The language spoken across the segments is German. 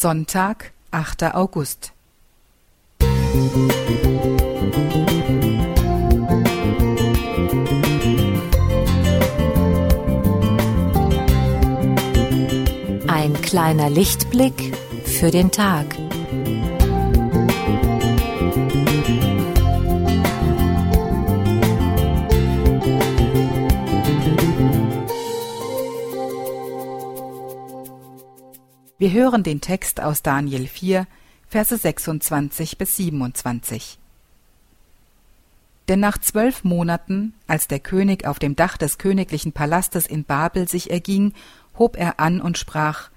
Sonntag, 8. August. Ein kleiner Lichtblick für den Tag. Wir hören den Text aus Daniel 4, Verse 26 bis 27. Denn nach zwölf Monaten, als der König auf dem Dach des königlichen Palastes in Babel sich erging, hob er an und sprach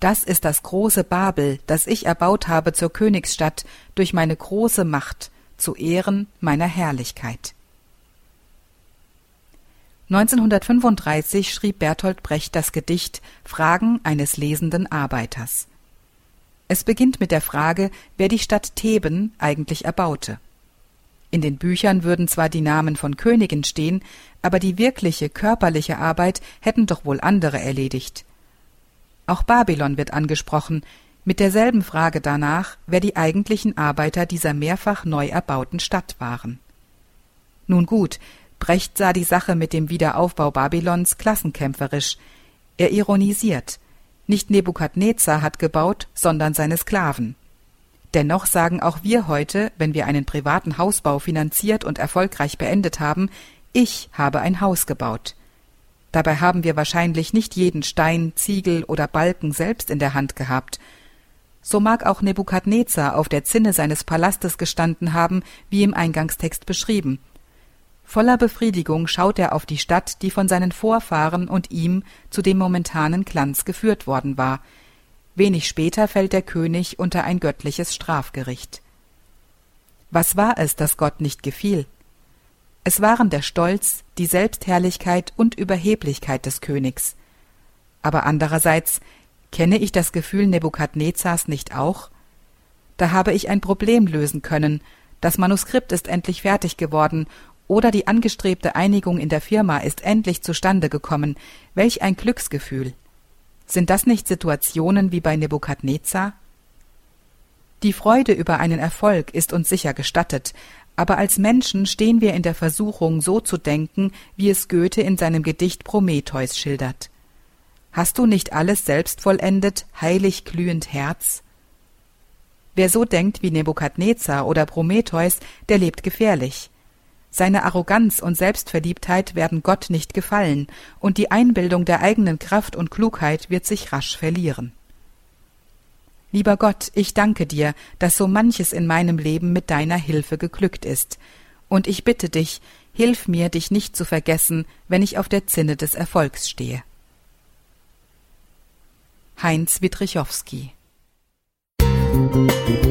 Das ist das große Babel, das ich erbaut habe zur Königsstadt durch meine große Macht, zu Ehren meiner Herrlichkeit. 1935 schrieb Bertolt Brecht das Gedicht Fragen eines lesenden Arbeiters. Es beginnt mit der Frage, wer die Stadt Theben eigentlich erbaute. In den Büchern würden zwar die Namen von Königen stehen, aber die wirkliche körperliche Arbeit hätten doch wohl andere erledigt. Auch Babylon wird angesprochen, mit derselben Frage danach, wer die eigentlichen Arbeiter dieser mehrfach neu erbauten Stadt waren. Nun gut, Brecht sah die Sache mit dem Wiederaufbau Babylons klassenkämpferisch. Er ironisiert. Nicht Nebukadnezar hat gebaut, sondern seine Sklaven. Dennoch sagen auch wir heute, wenn wir einen privaten Hausbau finanziert und erfolgreich beendet haben, ich habe ein Haus gebaut. Dabei haben wir wahrscheinlich nicht jeden Stein, Ziegel oder Balken selbst in der Hand gehabt. So mag auch Nebukadnezar auf der Zinne seines Palastes gestanden haben, wie im Eingangstext beschrieben – Voller Befriedigung schaut er auf die Stadt, die von seinen Vorfahren und ihm zu dem momentanen Glanz geführt worden war. Wenig später fällt der König unter ein göttliches Strafgericht. Was war es, das Gott nicht gefiel? Es waren der Stolz, die Selbstherrlichkeit und Überheblichkeit des Königs. Aber andererseits kenne ich das Gefühl Nebukadnezars nicht auch? Da habe ich ein Problem lösen können, das Manuskript ist endlich fertig geworden oder die angestrebte Einigung in der Firma ist endlich zustande gekommen, welch ein Glücksgefühl. Sind das nicht Situationen wie bei Nebukadnezar? Die Freude über einen Erfolg ist uns sicher gestattet, aber als Menschen stehen wir in der Versuchung, so zu denken, wie es Goethe in seinem Gedicht Prometheus schildert. Hast du nicht alles selbst vollendet, heilig glühend Herz? Wer so denkt wie Nebukadnezar oder Prometheus, der lebt gefährlich. Seine Arroganz und Selbstverliebtheit werden Gott nicht gefallen, und die Einbildung der eigenen Kraft und Klugheit wird sich rasch verlieren. Lieber Gott, ich danke dir, dass so manches in meinem Leben mit deiner Hilfe geglückt ist, und ich bitte dich, hilf mir, dich nicht zu vergessen, wenn ich auf der Zinne des Erfolgs stehe. Heinz Witrichowski Musik